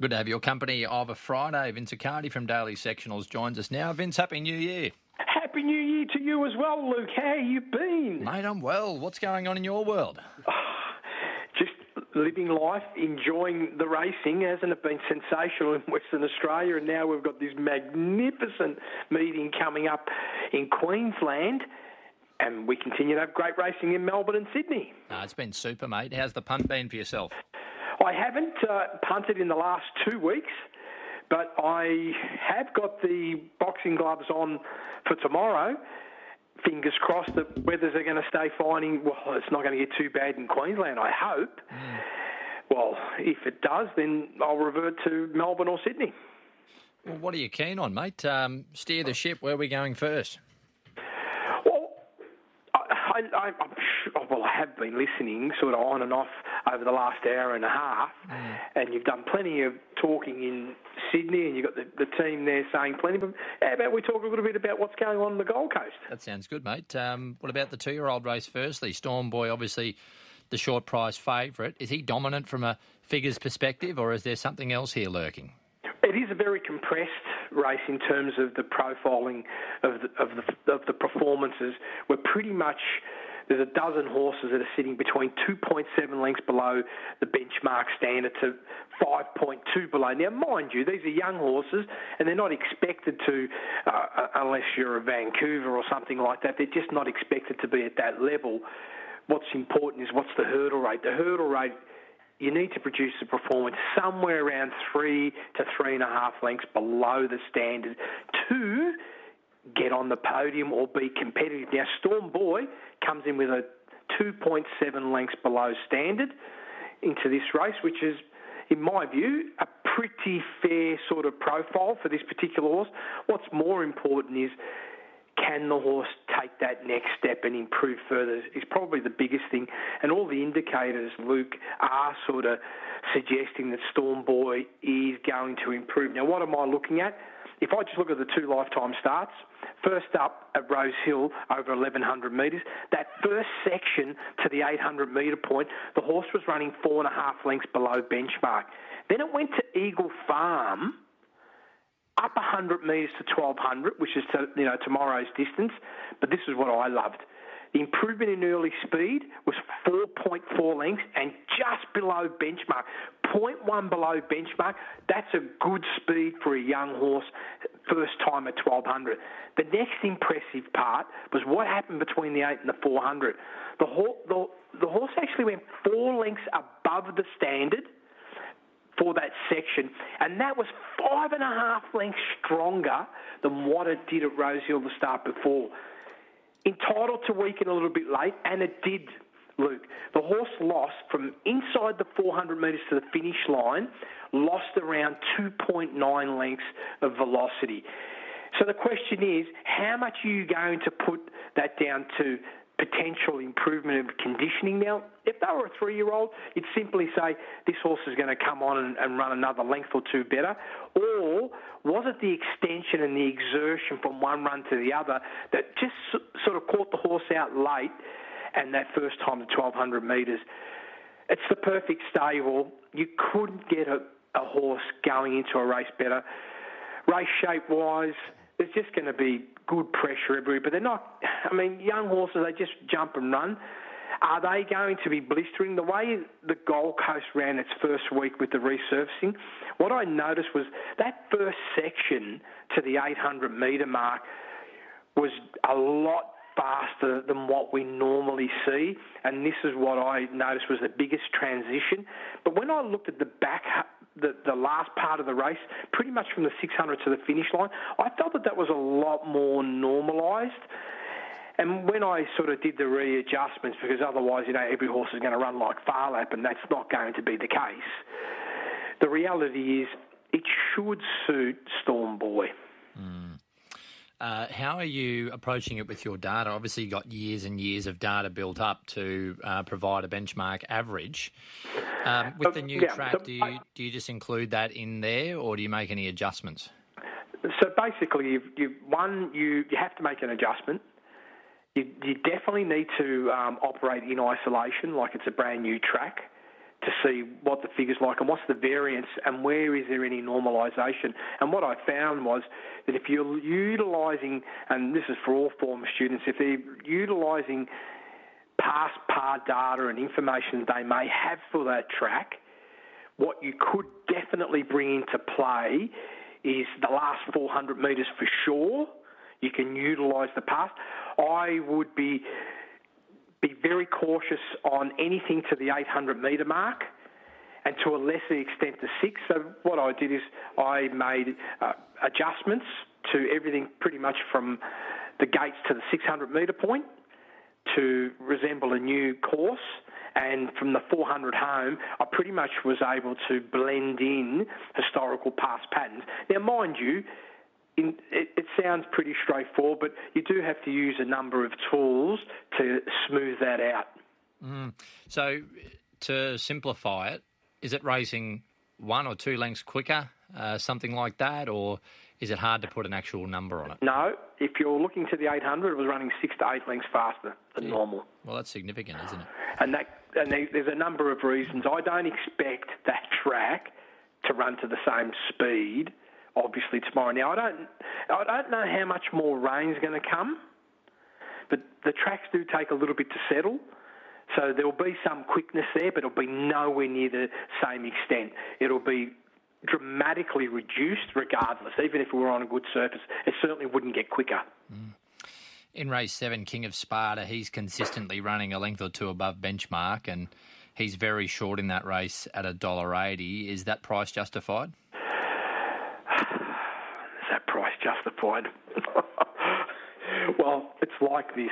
Good to have your company of a Friday. Vince Accardi from Daily Sectionals joins us now. Vince, Happy New Year. Happy New Year to you as well, Luke. How you been? Mate, I'm well. What's going on in your world? Just living life, enjoying the racing. Hasn't it been sensational in Western Australia? And now we've got this magnificent meeting coming up in Queensland. And we continue to have great racing in Melbourne and Sydney. Uh, it's been super, mate. How's the punt been for yourself? I haven't uh, punted in the last two weeks, but I have got the boxing gloves on for tomorrow. Fingers crossed that weathers are going to stay fine. well, it's not going to get too bad in Queensland, I hope. Mm. Well, if it does, then I'll revert to Melbourne or Sydney. Well, what are you keen on, mate? Um, steer the ship. Where are we going first? I, I, well, I have been listening sort of on and off over the last hour and a half, mm. and you've done plenty of talking in Sydney, and you've got the, the team there saying plenty. But how about we talk a little bit about what's going on in the Gold Coast? That sounds good, mate. Um, what about the two-year-old race? Firstly, Storm Boy, obviously the short price favourite. Is he dominant from a figures perspective, or is there something else here lurking? It is a very compressed race in terms of the profiling of the, of the, of the performances. We're pretty much there's a dozen horses that are sitting between 2.7 lengths below the benchmark standard to 5.2 below. Now, mind you, these are young horses, and they're not expected to, uh, uh, unless you're a Vancouver or something like that, they're just not expected to be at that level. What's important is what's the hurdle rate. The hurdle rate you need to produce a performance somewhere around three to three and a half lengths below the standard to get on the podium or be competitive. Now, Storm Boy comes in with a 2.7 lengths below standard into this race, which is, in my view, a pretty fair sort of profile for this particular horse. What's more important is can the horse take that next step and improve further is probably the biggest thing. And all the indicators, Luke, are sort of suggesting that Storm Boy is going to improve. Now, what am I looking at? If I just look at the two lifetime starts, first up at Rose Hill over 1100 metres, that first section to the 800 metre point, the horse was running four and a half lengths below benchmark. Then it went to Eagle Farm up 100 metres to 1200, which is to, you know tomorrow's distance. But this is what I loved. The improvement in early speed was 4.4 lengths and just below benchmark. 0.1 below benchmark. That's a good speed for a young horse, first time at 1200. The next impressive part was what happened between the 8 and the 400. The, the, the horse actually went four lengths above the standard for that section, and that was five and a half lengths stronger than what it did at Rosehill the start before. Entitled to weaken a little bit late, and it did, Luke. The horse lost from inside the 400 metres to the finish line, lost around 2.9 lengths of velocity. So the question is, how much are you going to put that down to potential improvement of conditioning. Now, if they were a three year old, you'd simply say this horse is going to come on and, and, run another length or two better. Or was it the extension and the exertion from one run to the other that just sort of caught the horse out late and that first time to 1200 metres? It's the perfect stable. You couldn't get a, a horse going into a race better. Race shape wise, there's just going to be good pressure everywhere, but they're not. I mean, young horses, they just jump and run. Are they going to be blistering? The way the Gold Coast ran its first week with the resurfacing, what I noticed was that first section to the 800 metre mark was a lot faster than what we normally see, and this is what I noticed was the biggest transition. But when I looked at the back the, the last part of the race, pretty much from the 600 to the finish line, I felt that that was a lot more normalised. And when I sort of did the readjustments, because otherwise, you know, every horse is going to run like Phar Lap, and that's not going to be the case. The reality is, it should suit Storm Boy. Mm. Uh, how are you approaching it with your data? Obviously, you've got years and years of data built up to uh, provide a benchmark average. Um, with the new yeah, track, so do you do you just include that in there, or do you make any adjustments? So basically, you've, you've, one, you you have to make an adjustment. You, you definitely need to um, operate in isolation, like it's a brand new track, to see what the figure's like and what's the variance and where is there any normalisation. And what I found was that if you're utilising, and this is for all former students, if they're utilising past par data and information they may have for that track, what you could definitely bring into play is the last 400 metres for sure. You can utilise the past. I would be be very cautious on anything to the 800 metre mark and to a lesser extent the six. So what I did is I made uh, adjustments to everything pretty much from the gates to the 600 metre point to resemble a new course. And from the 400 home, I pretty much was able to blend in historical past patterns. Now, mind you, in, it, it, sounds pretty straightforward, but you do have to use a number of tools to smooth that out. Mm. So, to simplify it, is it racing one or two lengths quicker, uh, something like that, or is it hard to put an actual number on it? No. If you're looking to the 800, it was running six to eight lengths faster than yeah. normal. Well, that's significant, isn't it? And that and there's a number of reasons. I don't expect that track to run to the same speed obviously tomorrow. Now I don't I don't know how much more rain's going to come, but the tracks do take a little bit to settle. So there'll be some quickness there, but it'll be nowhere near the same extent. It'll be dramatically reduced regardless. Even if we were on a good surface, it certainly wouldn't get quicker. Mm. In race seven, King of Sparta, he's consistently running a length or two above benchmark, and he's very short in that race at a dollar eighty. Is that price justified? Justified. well, it's like this.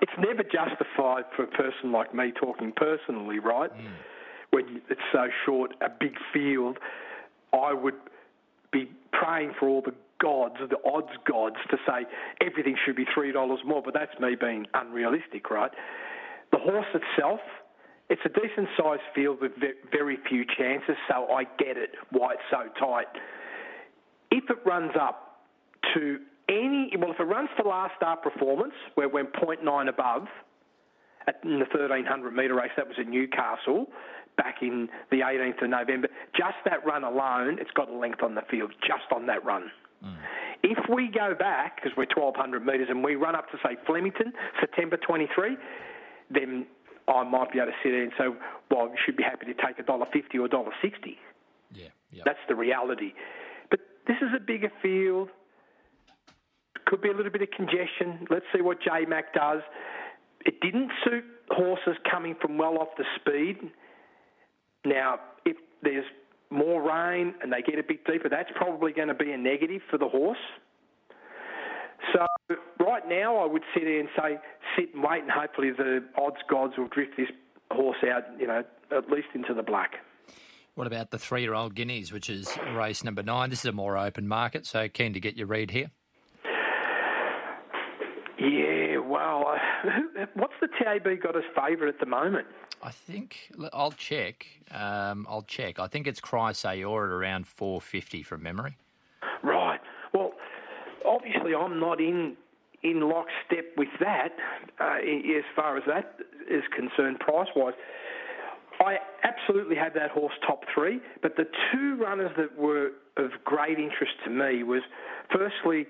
It's never justified for a person like me talking personally, right? Mm. When it's so short, a big field, I would be praying for all the gods, the odds gods, to say everything should be $3 more, but that's me being unrealistic, right? The horse itself, it's a decent sized field with very few chances, so I get it why it's so tight. If it runs up to any, well, if it runs to last start performance, where we're 0.9 above, at, in the 1300 metre race, that was at Newcastle back in the 18th of November, just that run alone, it's got a length on the field, just on that run. Mm. If we go back, because we're 1200 metres, and we run up to, say, Flemington, September 23, then I might be able to sit there and say, well, you should be happy to take $1.50 or $1.60. Yeah, yep. That's the reality. This is a bigger field. Could be a little bit of congestion. Let's see what J Mac does. It didn't suit horses coming from well off the speed. Now, if there's more rain and they get a bit deeper, that's probably going to be a negative for the horse. So right now, I would sit there and say, sit and wait, and hopefully the odds gods will drift this horse out, you know, at least into the black. What about the three year old Guineas, which is race number nine? This is a more open market, so keen to get your read here. Yeah, well, what's the TAB got as favourite at the moment? I think I'll check. Um, I'll check. I think it's Cry Sayor at around four fifty from memory. Right. Well, obviously, I'm not in in lockstep with that uh, as far as that is concerned, price wise. I absolutely had that horse top three, but the two runners that were of great interest to me was firstly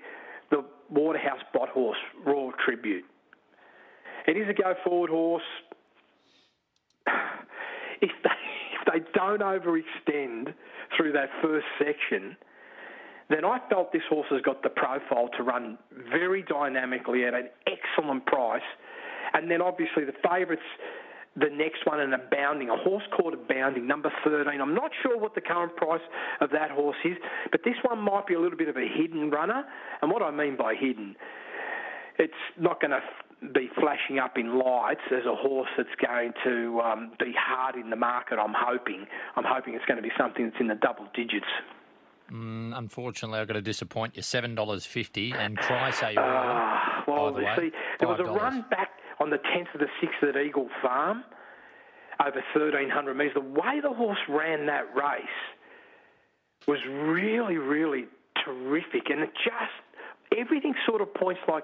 the Waterhouse Bott horse, Royal Tribute. It is a go forward horse. If they if they don't overextend through that first section, then I felt this horse has got the profile to run very dynamically at an excellent price. And then obviously the favourites the next one, an Abounding, a horse called Abounding, number 13. I'm not sure what the current price of that horse is, but this one might be a little bit of a hidden runner. And what I mean by hidden, it's not going to be flashing up in lights as a horse that's going to um, be hard in the market. I'm hoping. I'm hoping it's going to be something that's in the double digits. Mm, unfortunately, I've got to disappoint you. Seven dollars fifty, and Cry say uh, well, the see, there was a run back on the 10th of the 6th at Eagle Farm over 1,300 metres. The way the horse ran that race was really, really terrific. And it just, everything sort of points like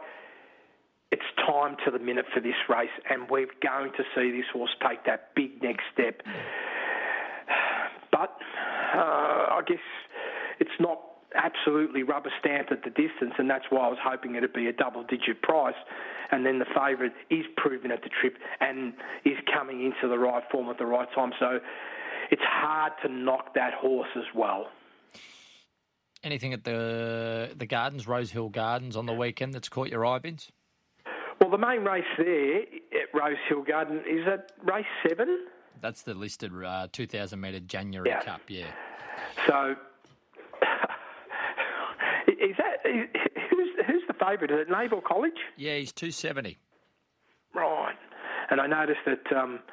it's time to the minute for this race, and we're going to see this horse take that big next step. But uh, I guess it's not absolutely rubber stamped at the distance, and that's why I was hoping it'd be a double digit price. And then the favourite is proven at the trip and is coming into the right form at the right time. So it's hard to knock that horse as well. Anything at the the Gardens, Rosehill Gardens, on the weekend that's caught your eye, Vince? Well, the main race there at Rosehill Garden is at race seven. That's the listed uh, 2,000 metre January yeah. Cup, yeah. So, is that is, who's who's the favourite? Is it Naval College? Yeah, he's 270. Right, and I noticed that. Um,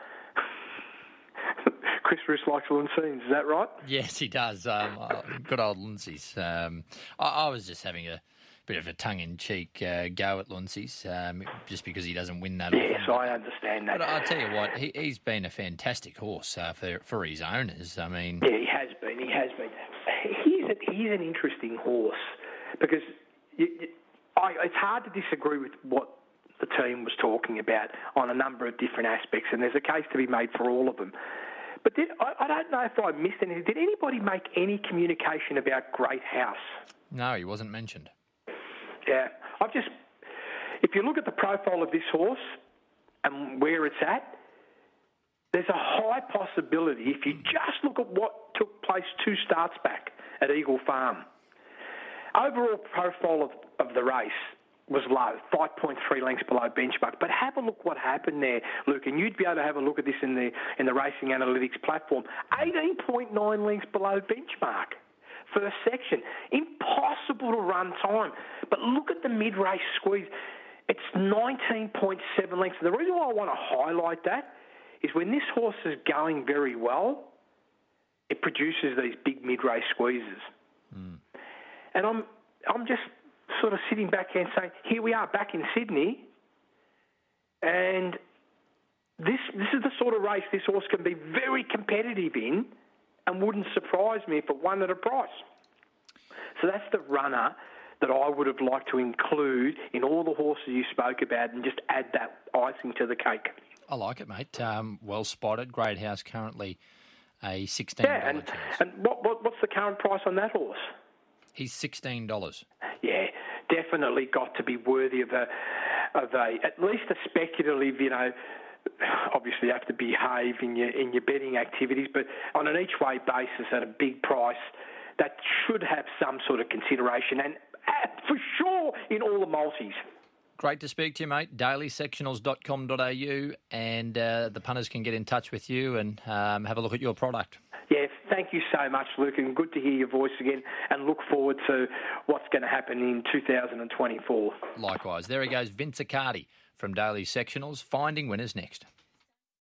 Chris Roots likes Lindsay's, is that right? Yes, he does. Um, good old Lindsay's. Um, I, I was just having a bit of a tongue-in-cheek uh, go at Luncey's um, just because he doesn't win that. Yes, often. I understand that. But I'll tell you what, he, has been a fantastic horse uh, for for his owners. I mean, yeah, he has been. He has been. He's a, he's an interesting horse because you, you, I, it's hard to disagree with what the team was talking about on a number of different aspects, and there's a case to be made for all of them. But did, I, I, don't know if I missed anything. Did anybody make any communication about Great House? No, he wasn't mentioned. Yeah, I've just if you look at the profile of this horse and where it's at, there's a high possibility if you just look at what took place two starts back at Eagle Farm. Overall profile of, of the race was low, 5.3 lengths below benchmark. But have a look what happened there, Luke, and you'd be able to have a look at this in the in the racing analytics platform. 18.9 lengths below benchmark first section. Impossible to run time. But look at the mid race squeeze. It's 19.7 lengths. And the reason why I want to highlight that is when this horse is going very well, it produces these big mid race squeezes. Mm. And I'm, I'm just sort of sitting back here and saying, here we are back in Sydney, and this, this is the sort of race this horse can be very competitive in and wouldn't surprise me if it won at a price. So that's the runner that I would have liked to include in all the horses you spoke about and just add that icing to the cake. I like it, mate. Um, well spotted. Great House currently a sixteen. Yeah, and, and what, what, what's the current price on that horse? He's sixteen dollars. Yeah, definitely got to be worthy of a of a at least a speculative, you know, obviously you have to behave in your in your betting activities, but on an each way basis at a big price, that should have some sort of consideration, and uh, for sure in all the multis. Great to speak to you, mate. dailysectionals.com.au, and uh, the punters can get in touch with you and um, have a look at your product. Thank you so much, Luke, and good to hear your voice again, and look forward to what's going to happen in 2024. Likewise. There he goes, Vince Accardi from Daily Sectionals, finding winners next.